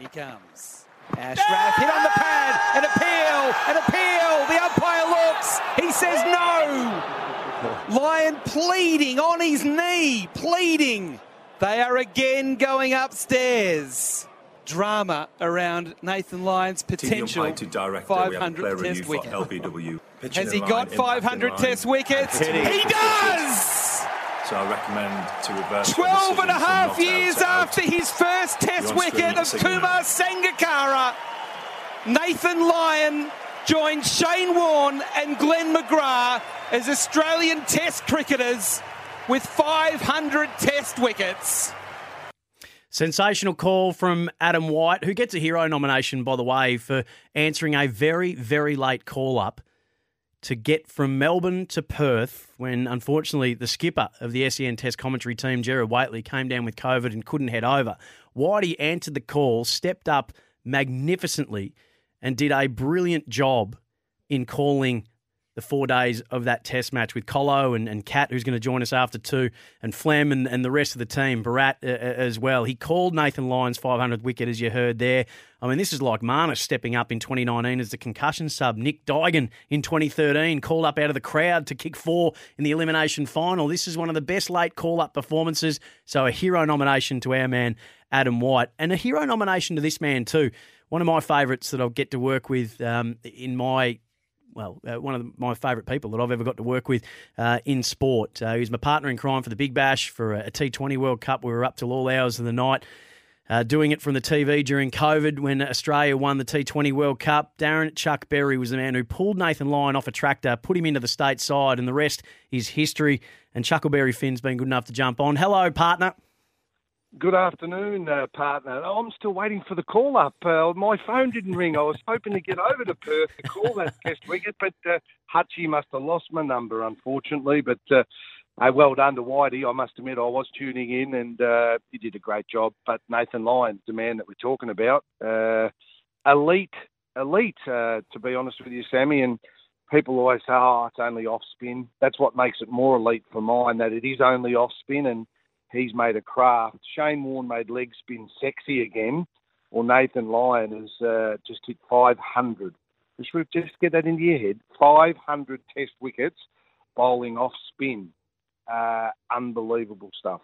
He comes. Ashraf hit on the pad. An appeal. An appeal. The umpire looks. He says no. Lyon pleading on his knee. Pleading. They are again going upstairs. Drama around Nathan Lyon's potential to director, we have a 500 test wicket. LBW. Has he got 500 test wickets? He does! So I recommend to reverse 12 and a half years to out. after his first test wicket of signal. Kumar Sangakkara, Nathan Lyon joins Shane Warne and Glenn McGrath as Australian test cricketers with 500 test wickets. Sensational call from Adam White, who gets a hero nomination, by the way, for answering a very, very late call up to get from Melbourne to Perth when, unfortunately, the skipper of the SEN Test commentary team, Gerard Whateley, came down with COVID and couldn't head over. Whitey answered the call, stepped up magnificently, and did a brilliant job in calling the four days of that test match with Colo and, and Kat, who's going to join us after two, and Flem and, and the rest of the team, Barat uh, uh, as well. He called Nathan Lyon's 500 wicket, as you heard there. I mean, this is like Marnus stepping up in 2019 as the concussion sub. Nick Duigan in 2013 called up out of the crowd to kick four in the elimination final. This is one of the best late call up performances. So a hero nomination to our man, Adam White, and a hero nomination to this man, too. One of my favourites that I'll get to work with um, in my well, uh, one of the, my favourite people that I've ever got to work with uh, in sport. Uh, he was my partner in crime for the Big Bash for a a T20 World Cup. We were up till all hours of the night. Uh, doing it from the TV during COVID when Australia won the T20 World Cup. Darren Chuck Berry was the man who pulled Nathan Lyon off a tractor, put him into the state side, and the rest is history. And Chuckleberry Finn's been good enough to jump on. Hello, partner. Good afternoon, uh, partner. I'm still waiting for the call up. Uh, my phone didn't ring. I was hoping to get over to Perth to call that test wicket, but uh, Hutchie must have lost my number, unfortunately. But uh, uh, well done to Whitey. I must admit, I was tuning in and uh, he did a great job. But Nathan Lyon's the man that we're talking about. Uh, elite, elite, uh, to be honest with you, Sammy. And people always say, oh, it's only off spin. That's what makes it more elite for mine, that it is only off spin and he's made a craft. Shane Warne made leg spin sexy again. Or Nathan Lyon has uh, just hit 500. Just, just get that into your head. 500 test wickets bowling off spin. Uh, unbelievable stuff.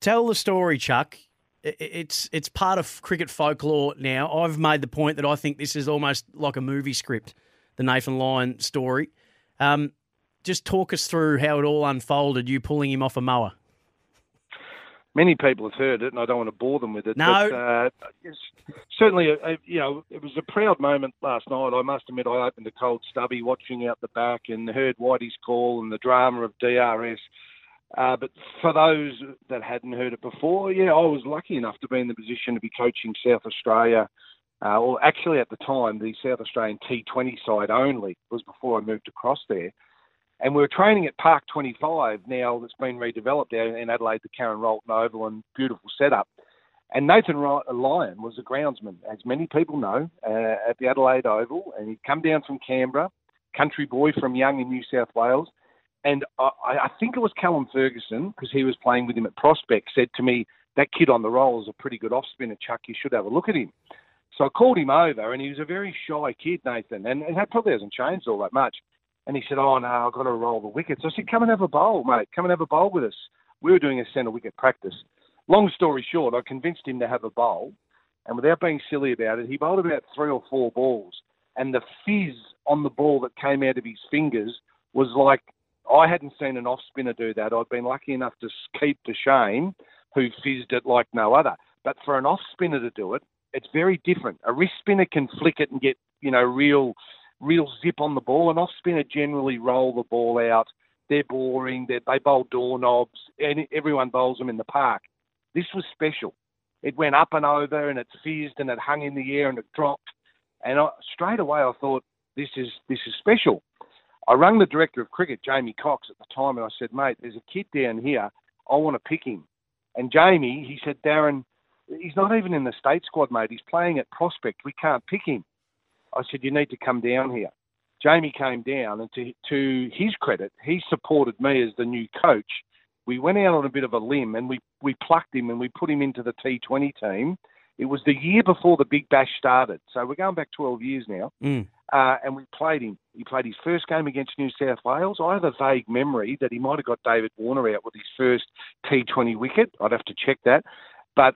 Tell the story, Chuck. It's it's part of cricket folklore now. I've made the point that I think this is almost like a movie script, the Nathan Lyon story. Um, just talk us through how it all unfolded. You pulling him off a mower. Many people have heard it, and I don't want to bore them with it. No. But, uh, it's certainly, uh, you know, it was a proud moment last night. I must admit, I opened a cold stubby watching out the back and heard Whitey's call and the drama of DRS. Uh, but for those that hadn't heard it before, yeah, I was lucky enough to be in the position to be coaching South Australia, uh, or actually at the time, the South Australian T20 side only. It was before I moved across there. And we were training at Park 25 now that's been redeveloped out in Adelaide, the Karen Rolton Oval, and beautiful setup. And Nathan Lyon was a groundsman, as many people know, uh, at the Adelaide Oval. And he'd come down from Canberra, country boy from Young in New South Wales. And I, I think it was Callum Ferguson, because he was playing with him at Prospect, said to me, that kid on the roll is a pretty good off spinner, Chuck. You should have a look at him. So I called him over, and he was a very shy kid, Nathan, and, and that probably hasn't changed all that much. And he said, "Oh no, I've got to roll the wickets." I said, "Come and have a bowl, mate. Come and have a bowl with us." We were doing a centre wicket practice. Long story short, I convinced him to have a bowl, and without being silly about it, he bowled about three or four balls, and the fizz on the ball that came out of his fingers was like I hadn't seen an off spinner do that. I'd been lucky enough to keep the Shane, who fizzed it like no other. But for an off spinner to do it, it's very different. A wrist spinner can flick it and get you know real, real zip on the ball. An off spinner generally roll the ball out. They're boring. They're, they bowl doorknobs, and everyone bowls them in the park. This was special. It went up and over, and it fizzed, and it hung in the air, and it dropped. And I, straight away, I thought this is this is special. I rang the director of cricket, Jamie Cox, at the time, and I said, mate, there's a kid down here. I want to pick him. And Jamie, he said, Darren, he's not even in the state squad, mate. He's playing at Prospect. We can't pick him. I said, you need to come down here. Jamie came down, and to, to his credit, he supported me as the new coach. We went out on a bit of a limb, and we, we plucked him and we put him into the T20 team. It was the year before the Big Bash started, so we're going back 12 years now. Mm. Uh, and we played him. He played his first game against New South Wales. I have a vague memory that he might have got David Warner out with his first T20 wicket. I'd have to check that, but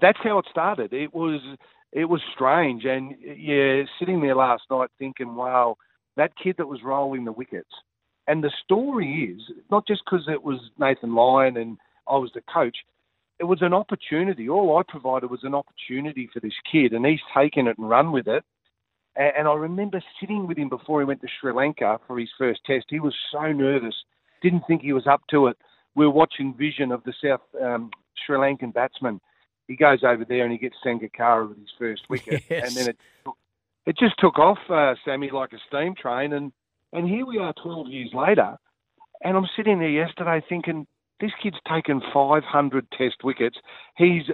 that's how it started. It was it was strange, and yeah, sitting there last night thinking, wow, that kid that was rolling the wickets. And the story is not just because it was Nathan Lyon and I was the coach. It was an opportunity. All I provided was an opportunity for this kid, and he's taken it and run with it and I remember sitting with him before he went to Sri Lanka for his first test. He was so nervous, didn't think he was up to it. We were watching vision of the South um, Sri Lankan batsman. He goes over there and he gets Sangakkara with his first wicket, yes. and then it it just took off, uh, Sammy, like a steam train. And and here we are, 12 years later, and I'm sitting there yesterday thinking this kid's taken 500 Test wickets. He's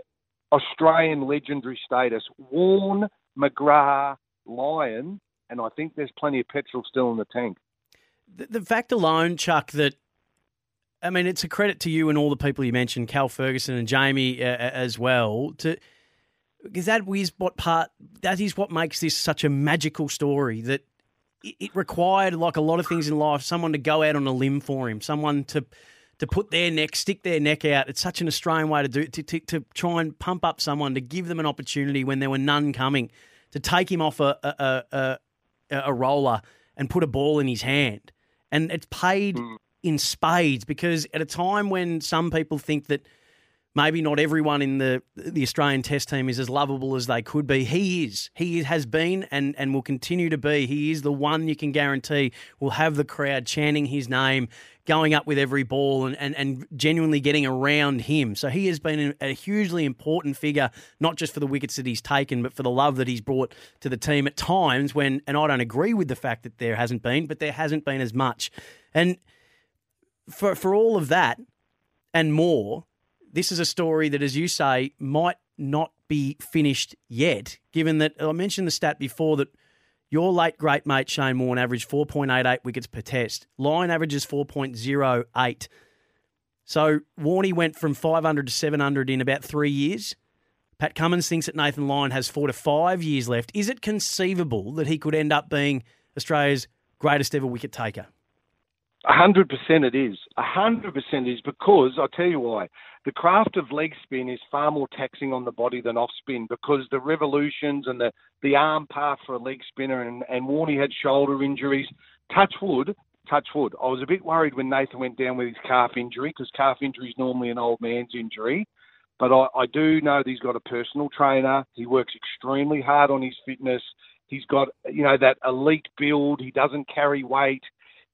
Australian legendary status. Warne, McGrath, Lyon, and I think there's plenty of petrol still in the tank. The, the fact alone, Chuck, that I mean, it's a credit to you and all the people you mentioned, Cal Ferguson and Jamie uh, as well, to because that is what part that is what makes this such a magical story that it, it required like a lot of things in life someone to go out on a limb for him someone to to put their neck stick their neck out it's such an australian way to do to, to, to try and pump up someone to give them an opportunity when there were none coming to take him off a a, a, a roller and put a ball in his hand. And it's paid mm. In spades because at a time when some people think that maybe not everyone in the the Australian Test team is as lovable as they could be. He is. He has been and and will continue to be. He is the one you can guarantee will have the crowd chanting his name, going up with every ball, and and, and genuinely getting around him. So he has been a hugely important figure, not just for the wickets that he's taken, but for the love that he's brought to the team at times when. And I don't agree with the fact that there hasn't been, but there hasn't been as much. And for for all of that and more this is a story that, as you say, might not be finished yet, given that I mentioned the stat before that your late great mate Shane Warne averaged 4.88 wickets per test. Lyon averages 4.08. So Warney went from 500 to 700 in about three years. Pat Cummins thinks that Nathan Lyon has four to five years left. Is it conceivable that he could end up being Australia's greatest ever wicket taker? A hundred percent it is. A hundred percent is because I'll tell you why. The craft of leg spin is far more taxing on the body than off spin because the revolutions and the, the arm path for a leg spinner and, and Warney had shoulder injuries. Touch wood, touch wood. I was a bit worried when Nathan went down with his calf injury because calf injury is normally an old man's injury. But I, I do know that he's got a personal trainer. He works extremely hard on his fitness. He's got, you know, that elite build. He doesn't carry weight.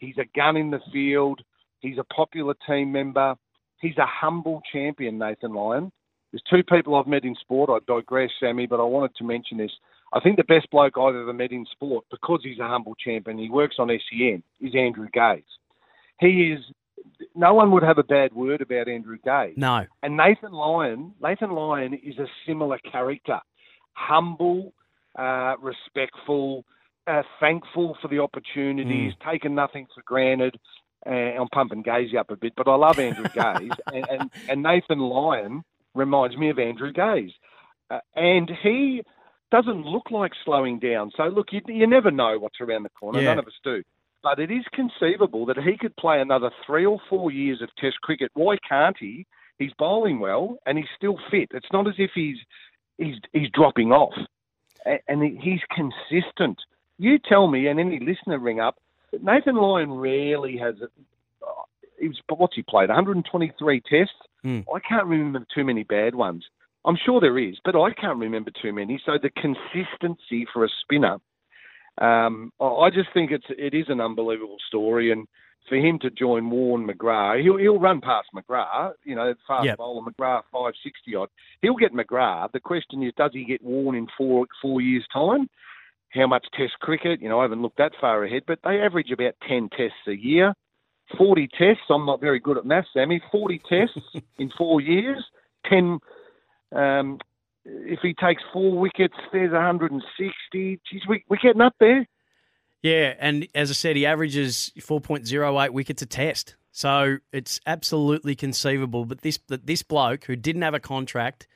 He's a gun in the field. He's a popular team member. He's a humble champion, Nathan Lyon. There's two people I've met in sport. I digress, Sammy, but I wanted to mention this. I think the best bloke I've ever met in sport, because he's a humble champion, he works on SEN, is Andrew Gaze. He is. No one would have a bad word about Andrew Gaze. No. And Nathan Lyon, Nathan Lyon is a similar character, humble, uh, respectful, uh, thankful for the opportunities, mm. taken nothing for granted. I'm pumping Gazy up a bit, but I love Andrew Gaze, and, and, and, Nathan Lyon reminds me of Andrew Gaze, uh, and he doesn't look like slowing down. So look, you, you never know what's around the corner. Yeah. None of us do. But it is conceivable that he could play another three or four years of Test cricket. Why can't he? He's bowling well and he's still fit. It's not as if he's he's he's dropping off, and he's consistent. You tell me, and any listener ring up. Nathan Lyon rarely has. Uh, he was, what's he played? 123 tests. Mm. I can't remember too many bad ones. I'm sure there is, but I can't remember too many. So the consistency for a spinner, um, I just think it's it is an unbelievable story, and for him to join Warren McGrath, he'll he'll run past McGrath, you know, fast yep. bowler McGrath five sixty odd. He'll get McGrath. The question is, does he get Warne in four four years' time? How much Test cricket? You know, I haven't looked that far ahead, but they average about ten Tests a year. 40 tests. I'm not very good at maths, Sammy. 40 tests in four years. 10 um, if he takes four wickets, there's 160. Geez, we, we're getting up there. Yeah, and as I said, he averages 4.08 wickets a test. So it's absolutely conceivable. But this that this bloke who didn't have a contract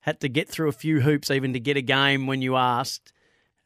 had to get through a few hoops even to get a game when you asked,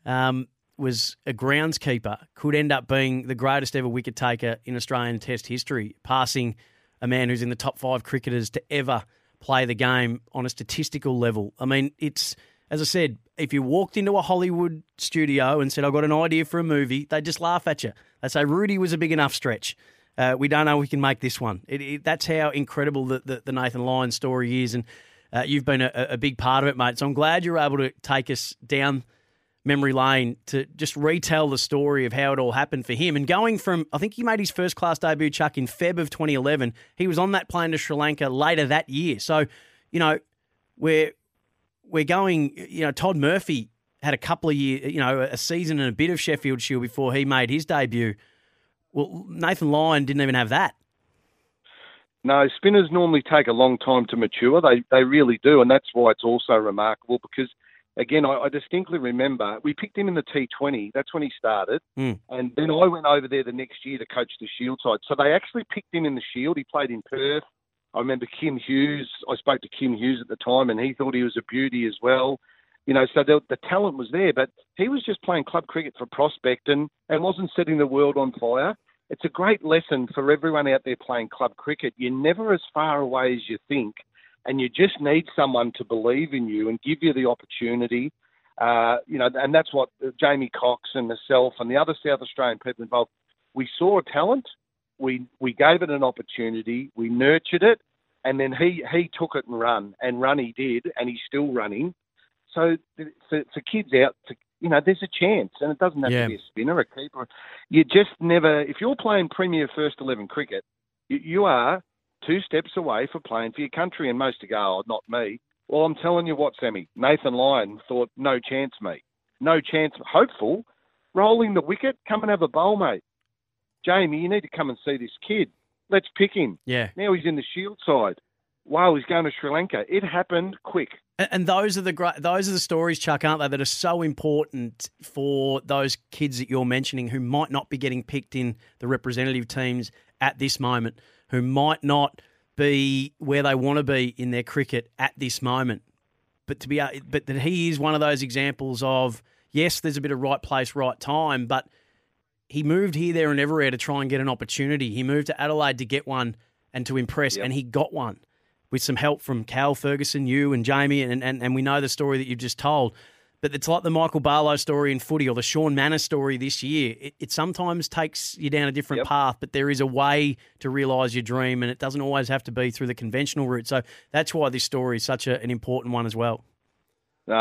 um, was a groundskeeper, could end up being the greatest ever wicket taker in Australian Test history, passing a man who's in the top five cricketers to ever – play the game on a statistical level. I mean, it's as I said, if you walked into a Hollywood studio and said, "I've got an idea for a movie," they just laugh at you. They say, "Rudy was a big enough stretch." Uh, we don't know we can make this one. It, it, that's how incredible the, the, the, Nathan Lyon story is, and uh, you've been a, a, big part of it, mate. So I'm glad you're able to take us down memory lane to just retell the story of how it all happened for him. And going from, I think he made his first class debut, Chuck, in Feb of 2011. He was on that plane to Sri Lanka later that year. So, you know, we're, we're going, you know, Todd Murphy had a couple of years, you know, a season and a bit of Sheffield Shield before he made his debut. Well, Nathan Lyon didn't even have that. No, spinners normally take a long time to mature. They they really do, and that's why it's also remarkable because again, I, I, distinctly remember we picked him in the T20. That's when he started. Mm. And then I went over there the next year to coach the Shield side. So they actually picked him in the Shield. He played in Perth. I remember Kim Hughes. I spoke to Kim Hughes at the time, and he thought he was a beauty as well. You know, so the, the talent was there, but he was just playing club cricket for prospect and, and wasn't setting the world on fire. It's a great lesson for everyone out there playing club cricket. You're never as far away as you think and you just need someone to believe in you and give you the opportunity. Uh, you know, and that's what Jamie Cox and myself and the other South Australian people involved. We saw a talent, we we gave it an opportunity, we nurtured it, and then he he took it and run, and run he did, and he's still running. So for, for kids out, to, you know, there's a chance, and it doesn't have yeah. to be a spinner, a keeper. You just never, if you're playing Premier First Eleven cricket, you, you are two steps away for playing for your country. And most go, oh, not me. Well, I'm telling you what, Sammy, Nathan Lyon thought, no chance, mate. No chance. Hopeful. Rolling the wicket, come and have a bowl, mate. Jamie, you need to come and see this kid. Let's pick him. Yeah. Now he's in the Shield side. Wow, he's going to Sri Lanka. It happened quick. And those are the great, those are the stories, Chuck, aren't they? That are so important for those kids that you're mentioning who might not be getting picked in the representative teams at this moment who might not be where they want to be in their cricket at this moment. But to be, but that he is one of those examples of yes, there's a bit of right place, right time, but he moved here, there, and everywhere to try and get an opportunity. He moved to Adelaide to get one and to impress, yep. and he got one with some help from Cal Ferguson, you and Jamie, and, and, and we know the story that you've just told. But it's like the Michael Barlow story in footy or the Shaun Mannagh story this year. It, it sometimes takes you down a different yep. path, but there is a way to realise your dream, and it doesn't always have to be through the conventional route. So that's why this story is such a, an important one as well.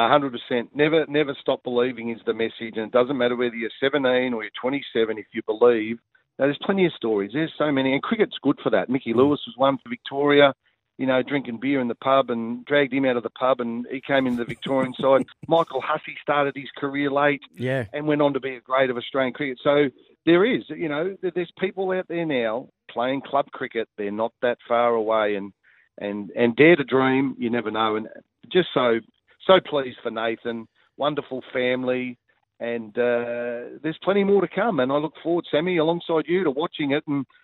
hundred percent. Never, never stop believing is the message, and it doesn't matter whether you're 17 or you're 27. If you believe, now, there's plenty of stories. There's so many, and cricket's good for that. Mickey mm. Lewis was one for Victoria you know, drinking beer in the pub and dragged him out of the pub and he came into the Victorian side. Michael Hussey started his career late yeah. and went on to be a great of Australian cricket. So there is, you know, there's people out there now playing club cricket. They're not that far away and, and, and dare to dream. You never know. And just so, so pleased for Nathan. Wonderful family. And uh, there's plenty more to come. And I look forward, Sammy, alongside you to watching it and –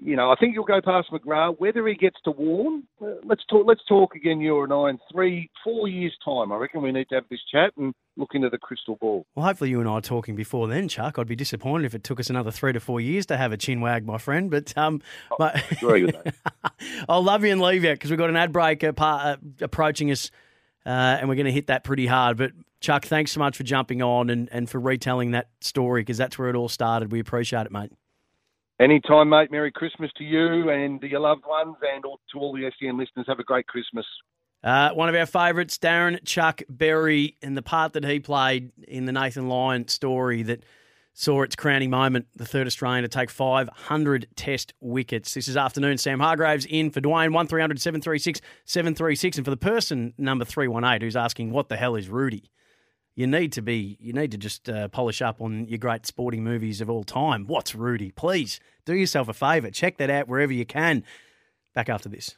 you know, I think you'll go past McGrath. Whether he gets to Warne, uh, let's talk. Let's talk again, you and I, in three, four years' time. I reckon we need to have this chat and look into the crystal ball. Well, hopefully, you and I are talking before then, Chuck. I'd be disappointed if it took us another three to four years to have a chin wag, my friend. But um, oh, but, agree with that. I'll love you and leave you because we've got an ad break uh, approaching us Uh, and we're going to hit that pretty hard. But Chuck, thanks so much for jumping on and, and for retelling that story because that's where it all started. We appreciate it, mate. Anytime, mate. Merry Christmas to you and your loved ones and all, to all the SEN listeners. Have a great Christmas. Uh, one of our favourites, Darren Chuck Berry, and the part that he played in the Nathan Lyon story that saw its crowning moment, the third Australian to take 500 test wickets. This is afternoon. Sam Hargraves in for Dwayne, 1300 736 736. And for the person, number 318, who's asking, what the hell is Rudy? You need to be, you need to just uh, polish up on your great sporting movies of all time. What's Rudy? Please do yourself a favour. Check that out wherever you can. Back after this.